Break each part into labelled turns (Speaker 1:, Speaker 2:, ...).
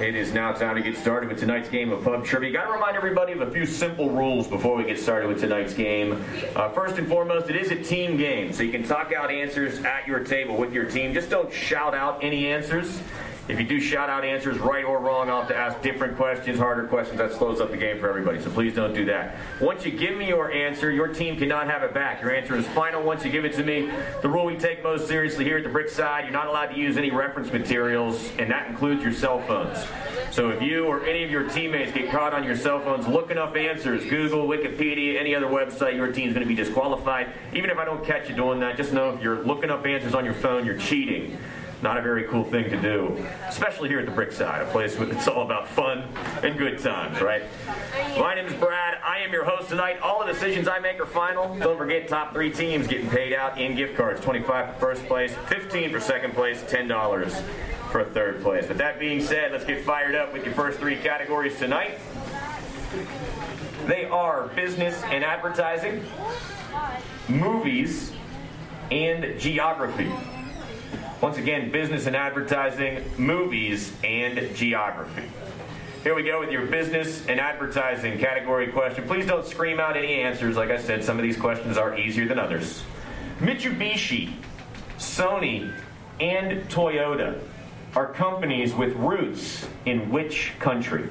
Speaker 1: It is now time to get started with tonight's game of pub trivia. Got to remind everybody of a few simple rules before we get started with tonight's game. Uh, first and foremost, it is a team game, so you can talk out answers at your table with your team. Just don't shout out any answers. If you do shout out answers, right or wrong, I'll have to ask different questions, harder questions. That slows up the game for everybody, so please don't do that. Once you give me your answer, your team cannot have it back. Your answer is final once you give it to me. The rule we take most seriously here at the Brick Side, you're not allowed to use any reference materials, and that includes your cell phones. So if you or any of your teammates get caught on your cell phones looking up answers, Google, Wikipedia, any other website, your team's going to be disqualified. Even if I don't catch you doing that, just know if you're looking up answers on your phone, you're cheating. Not a very cool thing to do, especially here at the Brickside, a place where it's all about fun and good times, right? My name is Brad. I am your host tonight. All the decisions I make are final. Don't forget, top three teams getting paid out in gift cards: 25 for first place, 15 for second place, 10 dollars for third place. With that being said, let's get fired up with your first three categories tonight. They are business and advertising, movies, and geography. Once again, business and advertising, movies, and geography. Here we go with your business and advertising category question. Please don't scream out any answers. Like I said, some of these questions are easier than others. Mitsubishi, Sony, and Toyota are companies with roots in which country?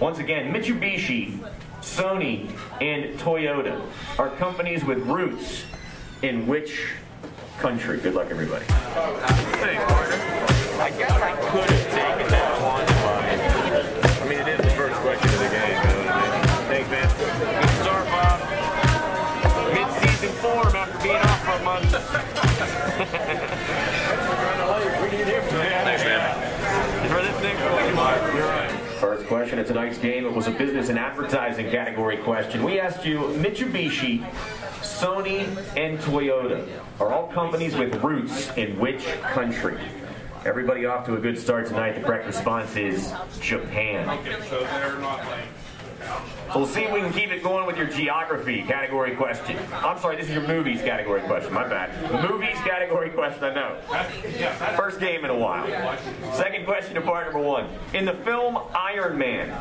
Speaker 1: Once again, Mitsubishi, Sony, and Toyota are companies with roots in which country? Good luck, everybody.
Speaker 2: Partner. I guess I could have taken that one, I mean, it is the first question of the game. You know I mean? Thanks, man. Good start, Bob. Mid-season form after being off for a month. Thanks, man. For this next one, you're right.
Speaker 1: First question of tonight's game. It was a business and advertising category question. We asked you Mitsubishi, Sony, and Toyota are all companies with roots in which country? Everybody off to a good start tonight. The correct response is Japan. So we'll see if we can keep it going with your geography category question. I'm sorry, this is your movies category question. My bad. Movies category question, I know. First game in a while. Second question to part number one. In the film Iron Man,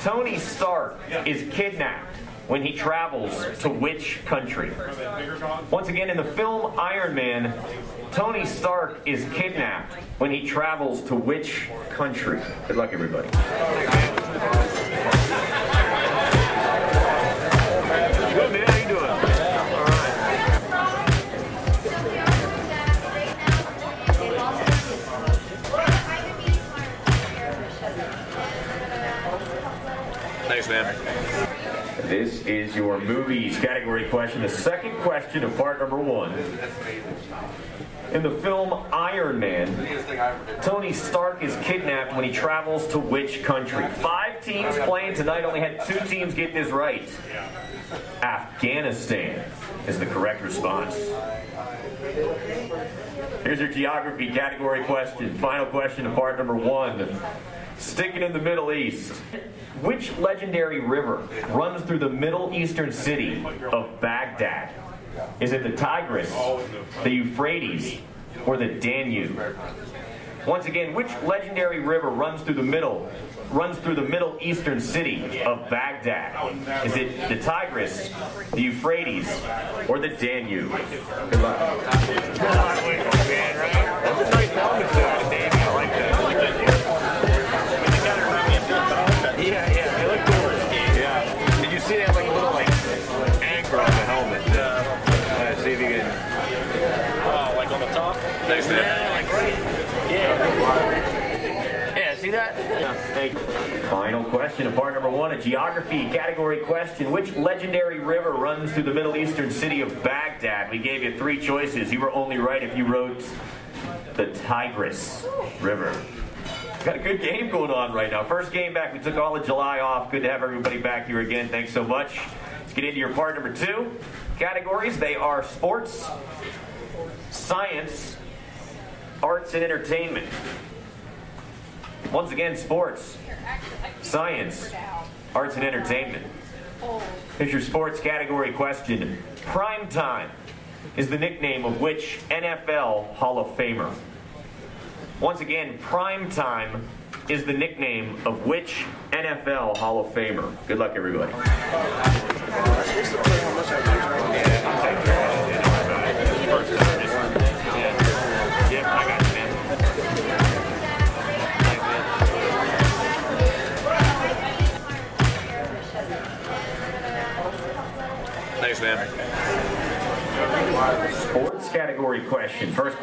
Speaker 1: Tony Stark is kidnapped when he travels to which country? Once again, in the film Iron Man, Tony Stark is kidnapped when he travels to which country? Good luck, everybody. This is your movies category question. The second question of part number one. In the film Iron Man, Tony Stark is kidnapped when he travels to which country? Five teams playing tonight. Only had two teams get this right. Afghanistan is the correct response. Here's your geography category question. Final question of part number one. Sticking in the Middle East. Which legendary river runs through the Middle Eastern city of Baghdad? Is it the Tigris, the Euphrates, or the Danube? Once again, which legendary river runs through the middle runs through the Middle Eastern city of Baghdad? Is it the Tigris, the Euphrates, or the Danube? Good luck.
Speaker 2: Yeah. Yeah. Yeah, see that? Yeah.
Speaker 1: Final question of part number one, a geography category question. Which legendary river runs through the Middle Eastern city of Baghdad? We gave you three choices. You were only right if you wrote the Tigris River. Got a good game going on right now. First game back. We took all of July off. Good to have everybody back here again. Thanks so much. Let's get into your part number two categories. They are sports, science, arts, and entertainment. Once again, sports, science, arts, and entertainment. Here's your sports category question. Prime time is the nickname of which NFL Hall of Famer? Once again, prime time is the nickname of which NFL Hall of Famer? Good luck, everybody.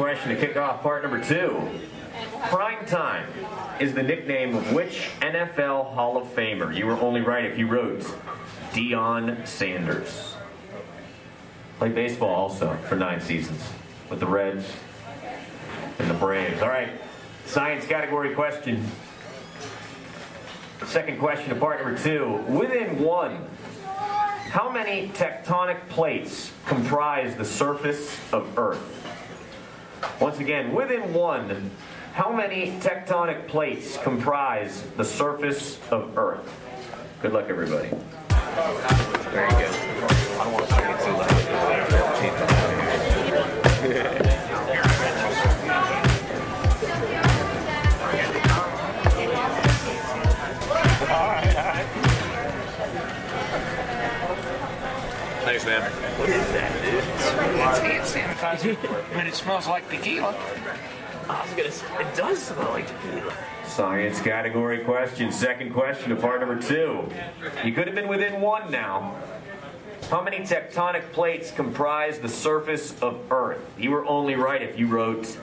Speaker 1: Question. To kick off part number two. Prime time is the nickname of which NFL Hall of Famer? You were only right if you wrote Deion Sanders. Played baseball also for nine seasons with the Reds and the Braves. All right, science category question. Second question to part number two. Within one, how many tectonic plates comprise the surface of Earth? Once again, within one, how many tectonic plates comprise the surface of Earth? Good luck, everybody.
Speaker 2: There you go. I don't want to it too loud.
Speaker 3: It's hand but it smells like tequila.
Speaker 4: I was gonna say, it does smell like tequila.
Speaker 1: Science category question. Second question to part number two. You could have been within one now. How many tectonic plates comprise the surface of Earth? You were only right if you wrote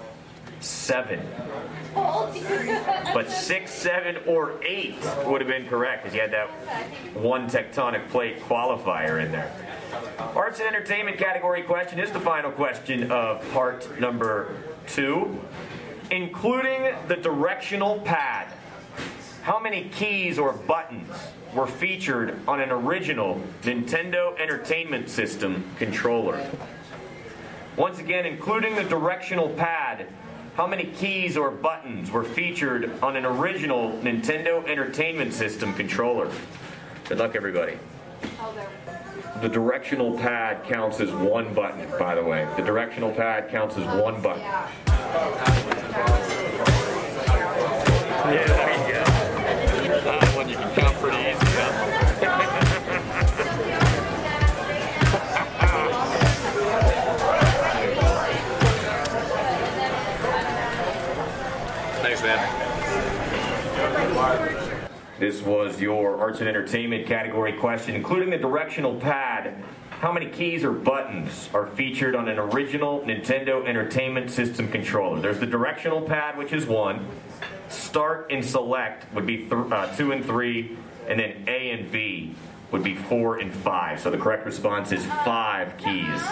Speaker 1: seven. But six, seven, or eight would have been correct because you had that one tectonic plate qualifier in there. Arts and entertainment category question is the final question of part number two. Including the directional pad, how many keys or buttons were featured on an original Nintendo Entertainment System controller? Once again, including the directional pad, how many keys or buttons were featured on an original Nintendo Entertainment System controller? Good luck, everybody. The directional pad counts as one button, by the way. The directional pad counts as one button.
Speaker 2: Yeah,
Speaker 1: This was your arts and entertainment category question, including the directional pad. How many keys or buttons are featured on an original Nintendo Entertainment System controller? There's the directional pad, which is one. Start and select would be uh, two and three, and then A and B would be four and five. So the correct response is five keys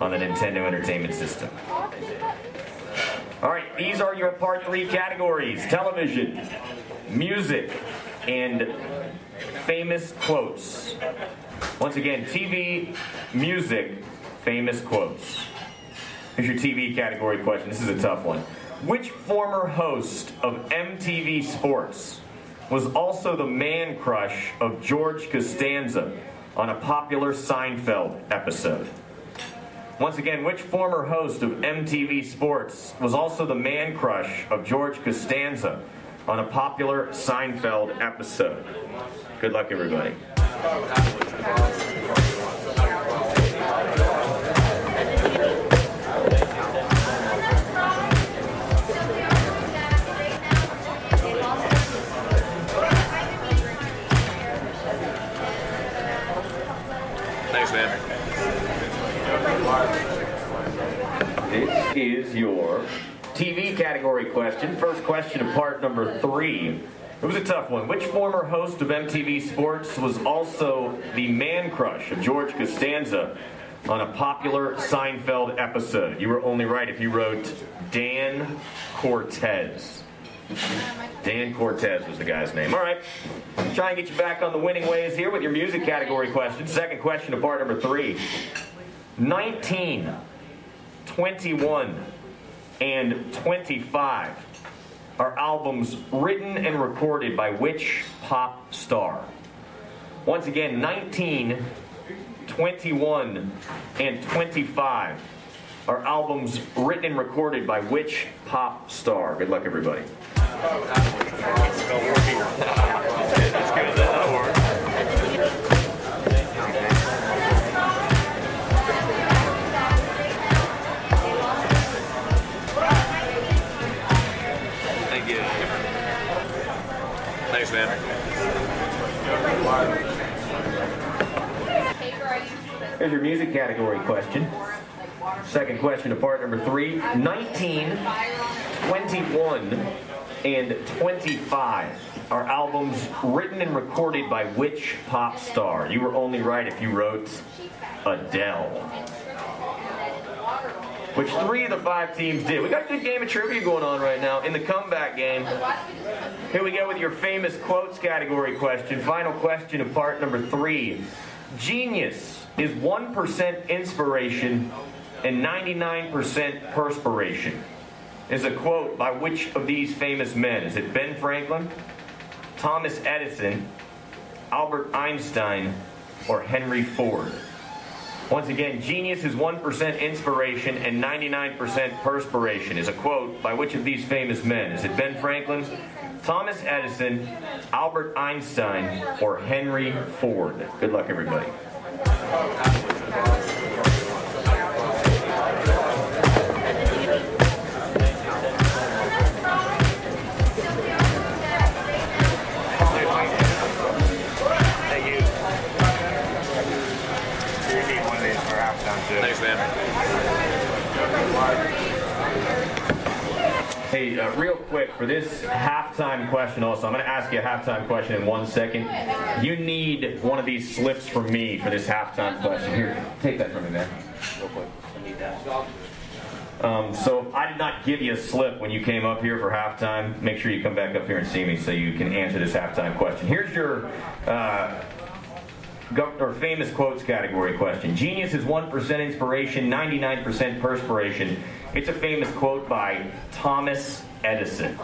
Speaker 1: on the Nintendo Entertainment System. All right, these are your part three categories television, music, and famous quotes. Once again, TV, music, famous quotes. Here's your TV category question. This is a tough one. Which former host of MTV Sports was also the man crush of George Costanza on a popular Seinfeld episode? Once again, which former host of MTV Sports was also the man crush of George Costanza on a popular Seinfeld episode? Good luck, everybody. TV category question. First question of part number three. It was a tough one. Which former host of MTV Sports was also the man crush of George Costanza on a popular Seinfeld episode? You were only right if you wrote Dan Cortese. Dan Cortese was the guy's name. All right. Try and get you back on the winning ways here with your music category question. Second question of part number three. 19, 21, and 25 are albums written and recorded by which pop star? Once again, 19, 21, and 25 are albums written and recorded by which pop star? Good luck, everybody. Here's your music category question. Second question to part number three 19, 21, and 25 are albums written and recorded by which pop star? You were only right if you wrote Adele. Which three of the five teams did? We got a good game of trivia going on right now in the comeback game. Here we go with your famous quotes category question. Final question of part number three. Genius is 1% inspiration and 99% perspiration. Is a quote by which of these famous men? Is it Ben Franklin, Thomas Edison, Albert Einstein, or Henry Ford? Once again, genius is 1% inspiration and 99% perspiration is a quote by which of these famous men? Is it Ben Franklin, Thomas Edison, Albert Einstein, or Henry Ford? Good luck, everybody. Hey, uh, real quick, for this halftime question also, I'm going to ask you a halftime question in one second. You need one of these slips from me for this halftime question. Here, take that from me, man. Real quick. I need that. Um, so I did not give you a slip when you came up here for halftime, make sure you come back up here and see me so you can answer this halftime question. Here's your uh, or famous quotes category question. Genius is 1% inspiration, 99% perspiration. It's a famous quote by Thomas Edison.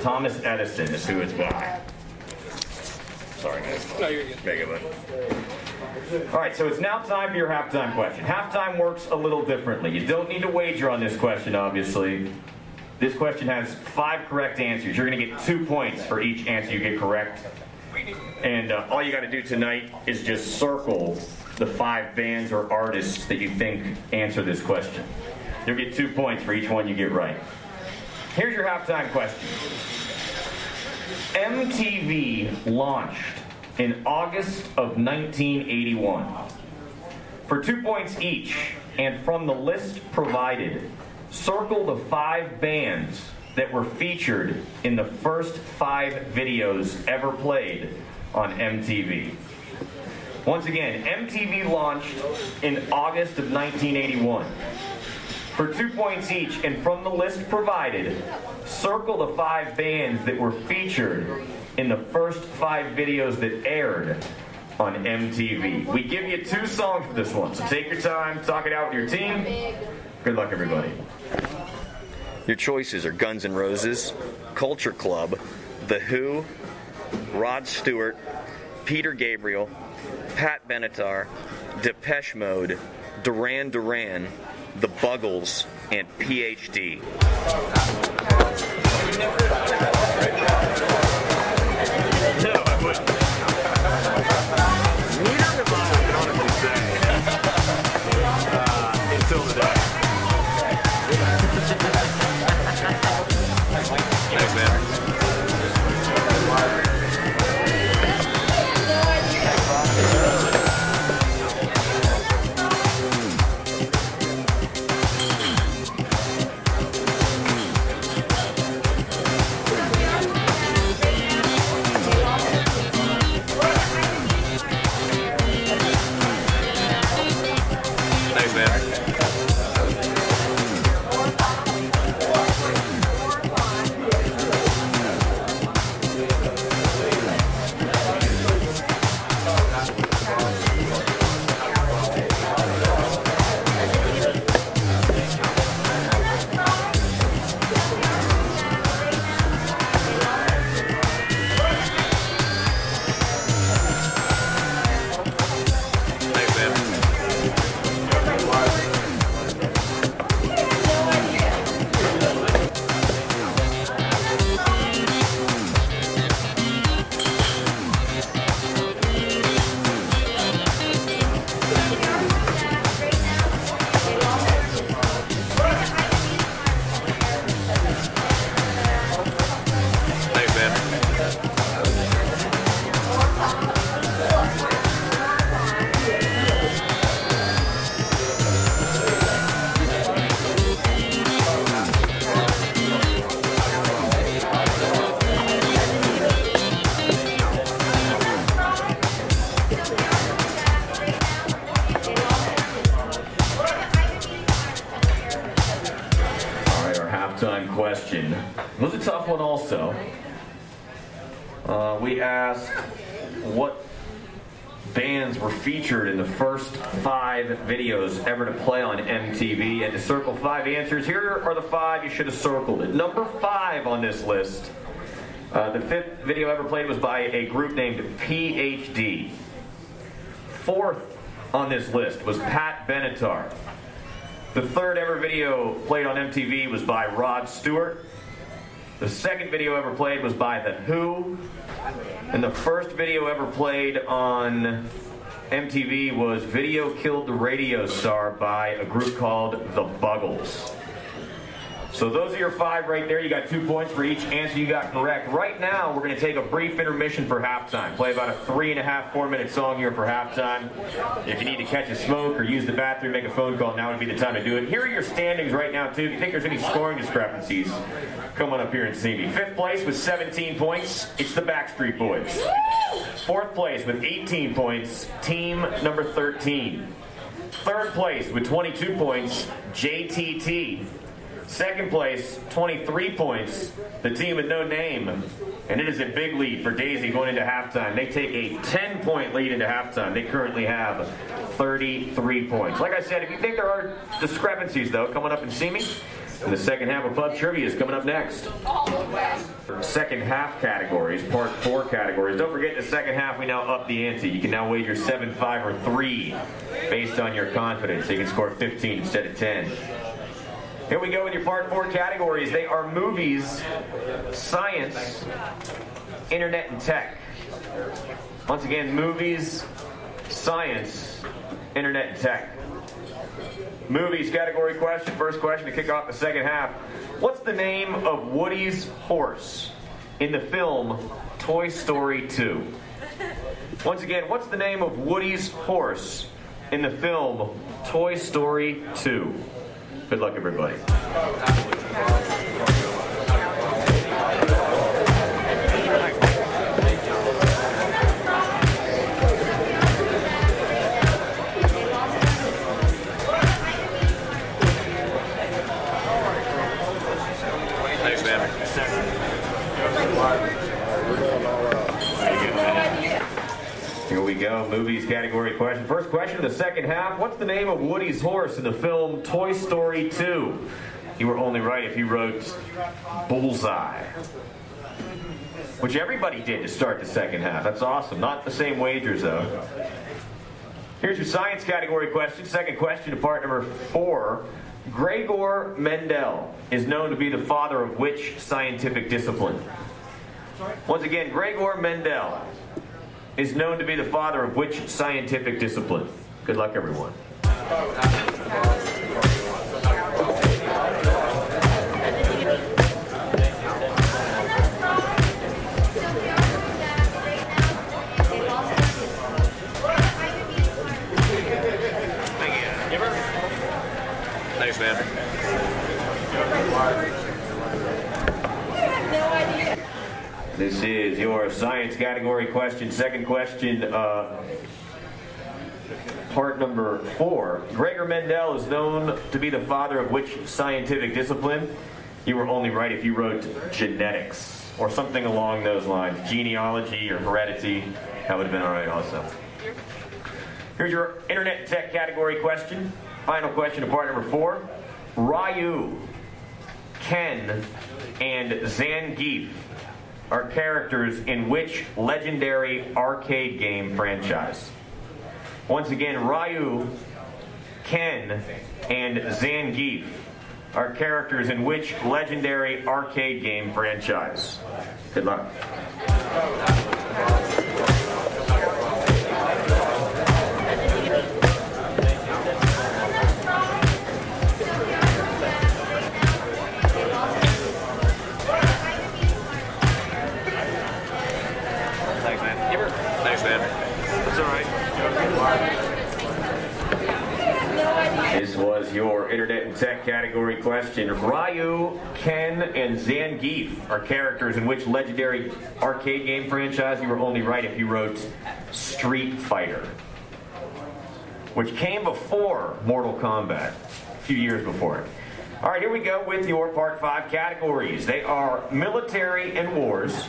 Speaker 1: Thomas Edison is who it's by. Sorry, guys.
Speaker 3: No, you're good.
Speaker 1: Mega. All right, so it's now time for your halftime question. Halftime works a little differently. You don't need to wager on this question, obviously. This question has five correct answers. You're going to get two points for each answer you get correct. And uh, all you got to do tonight is just circle the five bands or artists that you think answer this question. You'll get two points for each one you get right. Here's your halftime question. MTV launched in August of 1981. For two points each, and from the list provided, circle the five bands that were featured in the first five videos ever played on MTV. Once again, MTV launched in August of 1981. For two points each, and from the list provided, circle the five bands that were featured in the first five videos that aired on MTV. We give you two songs for this one, so take your time, talk it out with your team. Good luck, everybody. Your choices are Guns N' Roses, Culture Club, The Who, Rod Stewart, Peter Gabriel, Pat Benatar, Depeche Mode, Duran Duran, The Buggles, and PhD.
Speaker 2: man.
Speaker 1: Also. Uh, we asked what bands were featured in the first five videos ever to play on MTV. And to circle five answers, here are the five you should have circled it. Number five on this list. Uh, the fifth video ever played was by a group named PhD. Fourth on this list was Pat Benatar. The third ever video played on MTV was by Rod Stewart. The second video ever played was by The Who. And the first video ever played on MTV was Video Killed the Radio Star by a group called The Buggles. So those are your five right there. You got two points for each answer you got correct. Right now, we're going to take a brief intermission for halftime. Play about a three and a half, four minute song here for halftime. If you need to catch a smoke or use the bathroom, make a phone call, now would be the time to do it. Here are your standings right now, too. If you think there's any scoring discrepancies, come on up here and see me. Fifth place with 17 points, it's the Backstreet Boys. Fourth place with 18 points, team number 13. Third place with 22 points, JTT. Second place, 23 points, the team with no name. And it is a big lead for Daisy going into halftime. They take a 10 point lead into halftime. They currently have 33 points. Like I said, if you think there are discrepancies, though, coming up and see me. The second half of Pub Trivia is coming up next. Second half categories, part four categories. Don't forget in the second half, we now up the ante. You can now wager 7, 5, or 3 based on your confidence. So you can score 15 instead of 10. Here we go with your part four categories. They are movies, science, internet, and tech. Once again, movies, science, internet, and tech. Movies category question. First question to kick off the second half. What's the name of Woody's horse in the film Toy Story 2? Once again, what's the name of Woody's horse in the film Toy Story 2? Good luck, everybody. Movies category question. First question of the second half. What's the name of Woody's horse in the film Toy Story 2? You were only right if you wrote Bullseye. Which everybody did to start the second half. That's awesome. Not the same wagers, though. Here's your science category question. Second question to part number four. Gregor Mendel is known to be the father of which scientific discipline? Once again, Gregor Mendel is known to be the father of which scientific discipline? Good luck, everyone.
Speaker 2: Oh,
Speaker 1: This is your science category question. Second question, uh, part number four. Gregor Mendel is known to be the father of which scientific discipline? You were only right if you wrote genetics or something along those lines. Genealogy or heredity. That would have been all right also. Here's your internet tech category question. Final question of part number four. Ryu, Ken, and Zangief are characters in which legendary arcade game franchise? Once again, Ryu, Ken, and Zangief are characters in which legendary arcade game franchise? Good luck. Your internet and tech category question. Ryu, Ken, and Zangief are characters in which legendary arcade game franchise? You were only right if you wrote Street Fighter, which came before Mortal Kombat, a few years before it. All right, here we go with your part five categories. They are military and wars,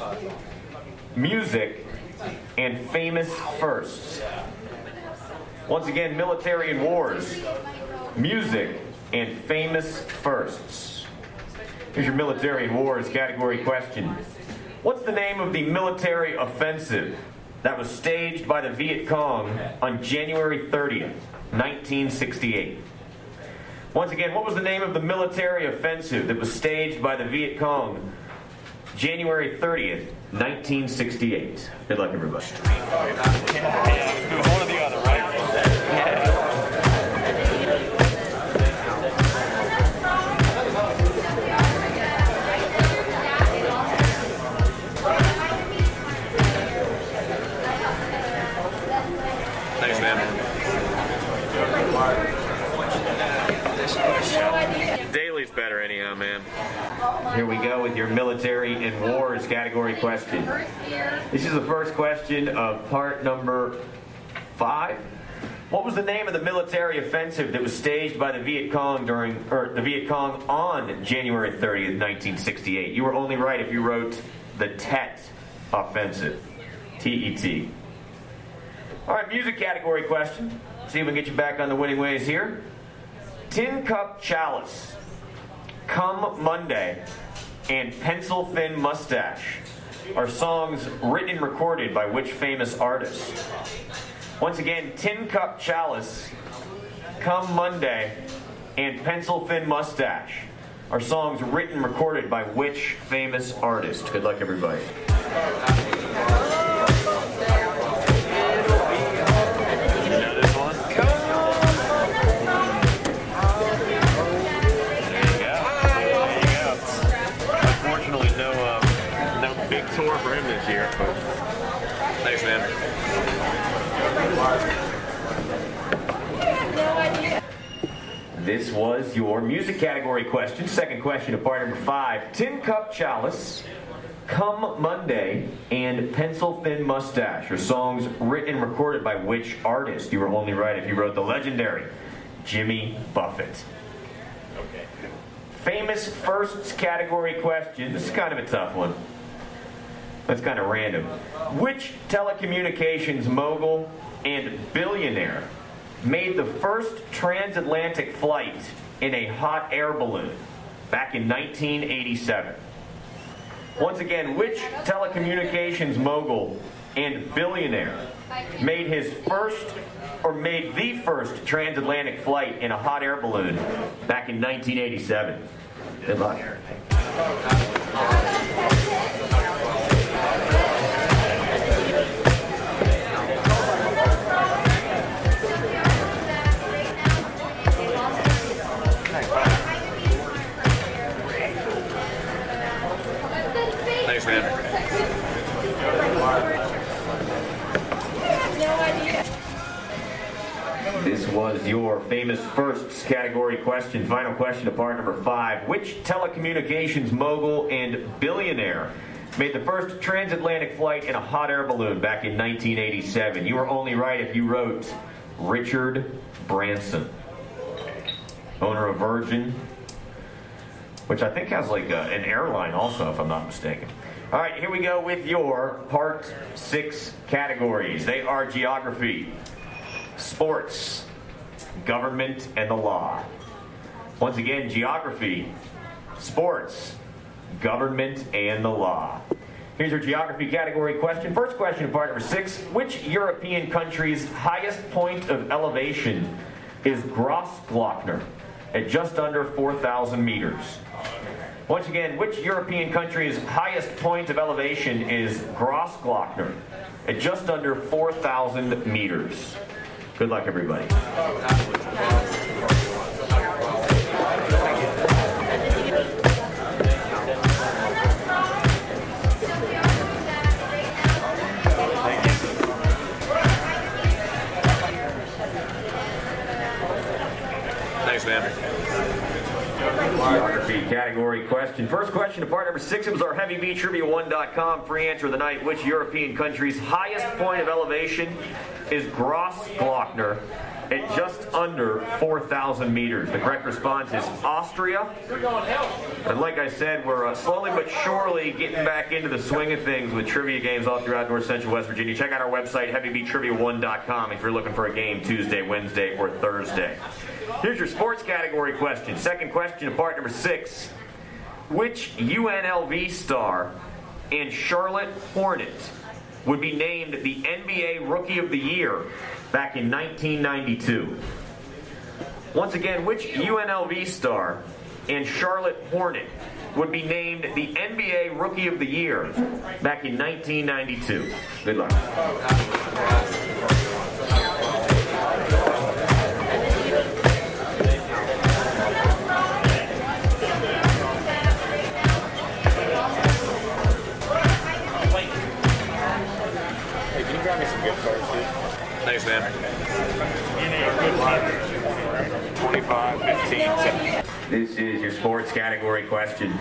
Speaker 1: music, and famous firsts. Once again, military and wars, music, and famous firsts. Here's your military wars category question. What's the name of the military offensive that was staged by the Viet Cong on January 30th, 1968? Once again, what was the name of the military offensive that was staged by the Viet Cong January 30th, 1968? Good luck, everybody.
Speaker 2: Thanks, man. Daly's better anyhow, man.
Speaker 1: Here we go with your military and wars category question. This is the first question of part number five. What was the name of the military offensive that was staged by the Viet Cong during, or the Viet Cong on January 30th, 1968? You were only right if you wrote the Tet offensive. T-E-T. All right, music category question. See if we can get you back on the winning ways here. Tin Cup Chalice, Come Monday, and Pencil Thin Mustache are songs written and recorded by which famous artist? Once again, Tin Cup Chalice, Come Monday, and Pencil Thin Mustache are songs written and recorded by which famous artist? Good luck, everybody.
Speaker 2: This
Speaker 1: was your music category question. Second question of part number five. Tin Cup Chalice, Come Monday, and Pencil Thin Mustache are songs written and recorded by which artist? You were only right if you wrote the legendary Jimmy Buffett. Famous firsts category question. This is kind of a tough one. That's kind of random. Which telecommunications mogul and billionaire made the first transatlantic flight in a hot air balloon back in 1987? Once again, which telecommunications mogul and billionaire made his first or made the first transatlantic flight in a hot air balloon back in 1987? Good luck. Was your famous firsts category question. Final question to part number five. Which telecommunications mogul and billionaire made the first transatlantic flight in a hot air balloon back in 1987? You were only right if you wrote Richard Branson, owner of Virgin, which I think has like a, an airline also, if I'm not mistaken. All right, here we go with your part six categories. They are geography, sports, government, and the law. Once again, geography, sports, government, and the law. Here's your geography category question. First question part number six. Which European country's highest point of elevation is Grossglockner at just under 4,000 meters? Once again, which European country's highest point of elevation is Grossglockner at just under 4,000 meters? Good luck, everybody. Oh, category question. First question to part number six. It was our Heavy V Trivia1.com free answer of the night. Which European country's highest point of elevation is Grossglockner at just under 4,000 meters. The correct response is Austria. And like I said, we're uh, slowly but surely getting back into the swing of things with trivia games all throughout North Central West Virginia. Check out our website, heavybeattrivia1.com, if you're looking for a game Tuesday, Wednesday, or Thursday. Here's your sports category question. Second question to part number six. Which UNLV star and Charlotte Hornet would be named the NBA Rookie of the Year back in 1992? Once again, which UNLV star and Charlotte Hornet would be named the NBA Rookie of the Year back in 1992? Good luck. This is your sports category question.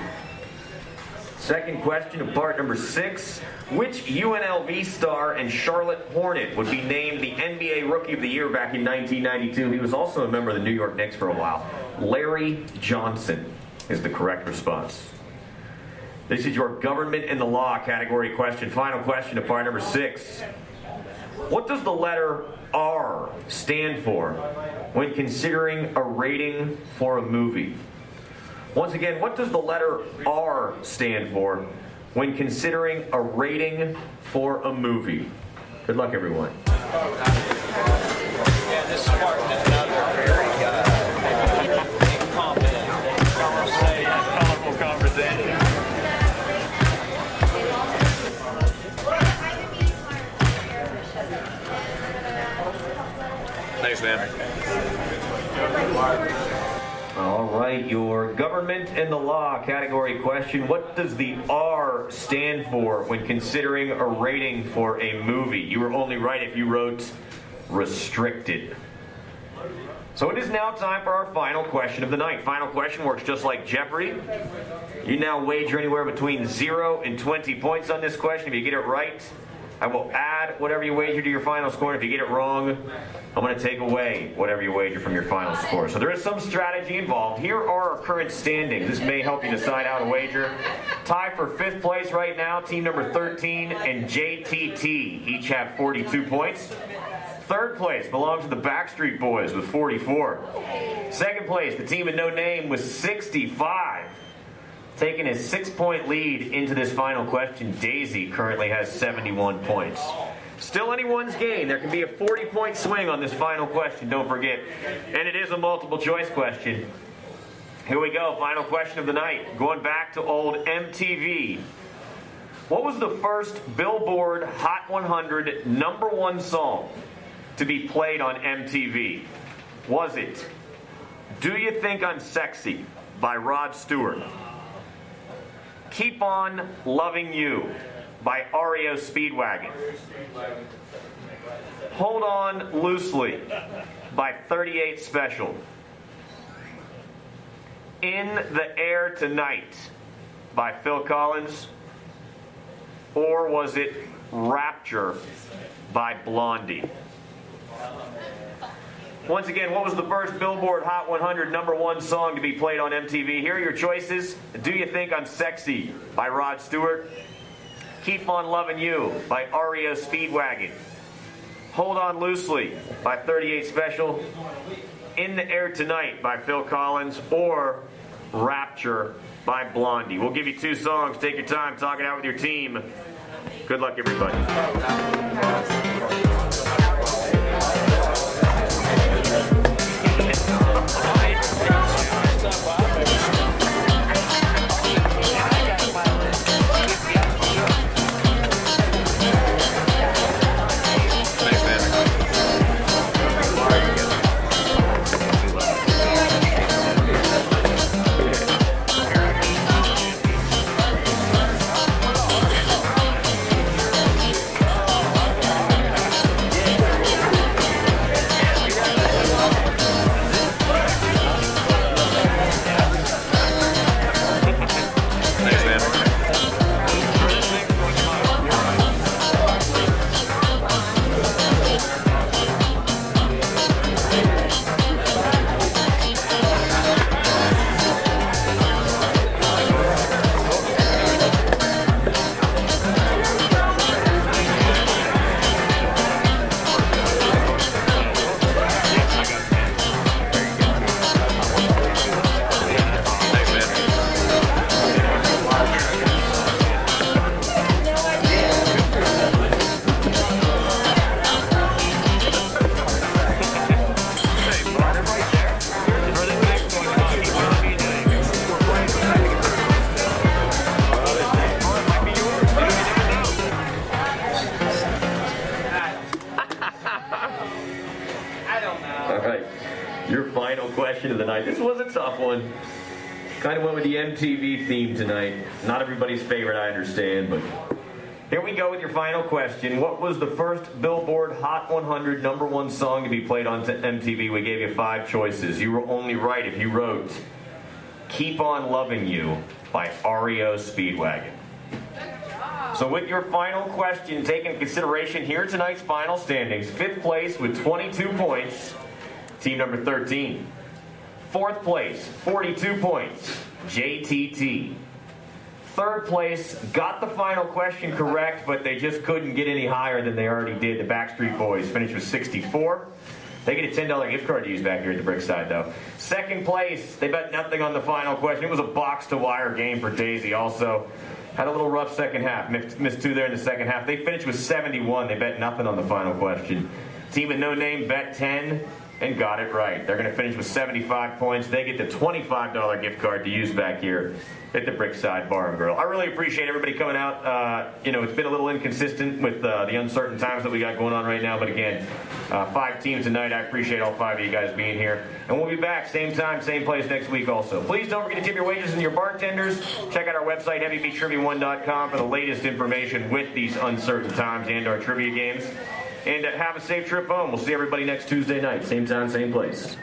Speaker 1: Second question of part number six. Which UNLV star and Charlotte Hornet would be named the NBA Rookie of the Year back in 1992? He was also a member of the New York Knicks for a while. Larry Johnson is the correct response. This is your government and the law category question. Final question of part number six. What does the letter R stand for when considering a rating for a movie? Once again, what does the letter R stand for when considering a rating for a movie? Good luck, everyone.
Speaker 3: Yeah,
Speaker 1: right, your government and the law category question. What does the R stand for when considering a rating for a movie? You were only right if you wrote restricted. So it is now time for our final question of the night. Final question works just like Jeopardy. You now wager anywhere between 0 and 20 points on this question. If you get it right, I will add whatever you wager to your final score. And if you get it wrong, I'm going to take away whatever you wager from your final score. So there is some strategy involved. Here are our current standings. This may help you decide how to wager. Tie for fifth place right now, team number 13 and JTT each have 42 points. Third place belongs to the Backstreet Boys with 44. Second place, the team in no name with 65. Taking a six point lead into this final question, Daisy currently has 71 points. Still anyone's game. There can be a 40 point swing on this final question, don't forget. And it is a multiple choice question. Here we go, final question of the night. Going back to old MTV. What was the first Billboard Hot 100 number one song to be played on MTV? Was it Do You Think I'm Sexy by Rod Stewart? Keep On Loving You by REO Speedwagon. Hold On Loosely by 38 Special. In the Air Tonight by Phil Collins. Or was it Rapture by Blondie? Once again, what was the first Billboard Hot 100 number one song to be played on MTV? Here are your choices. Do You Think I'm Sexy by Rod Stewart. Keep On Loving You by REO Speedwagon. Hold On Loosely by 38 Special. In the Air Tonight by Phil Collins. Or Rapture by Blondie. We'll give you two songs. Take your time, talking out with your team. Good luck, everybody. MTV theme tonight. Not everybody's favorite, I understand, but here we go with your final question. What was the first Billboard Hot 100 number one song to be played on MTV? We gave you five choices. You were only right if you wrote Keep On Loving You by REO Speedwagon. So, with your final question taken into consideration here tonight's final standings, fifth place with 22 points, team number 13. Fourth place, 42 points, JTT. Third place, got the final question correct, but they just couldn't get any higher than they already did. The Backstreet Boys finished with 64. They get a $10 gift card to use back here at the Brickside, though. Second place, they bet nothing on the final question. It was a box to wire game for Daisy, also. Had a little rough second half. Missed, two there in the second half. They finished with 71. They bet nothing on the final question. Team with no name bet 10 and got it right. They're going to finish with 75 points. They get the $25 gift card to use back here at the Brickside Bar and Grill. I really appreciate everybody coming out. Uh, you know, it's been a little inconsistent with uh, the uncertain times that we got going on right now, but again, uh, five teams tonight. I appreciate all five of you guys being here. And we'll be back same time, same place next week also. Please don't forget to tip your wages and your bartenders. Check out our website, heavybeattrivia1.com for the latest information with these uncertain times and our trivia games. And uh, have a safe trip home. We'll see everybody next Tuesday night, same time, same place.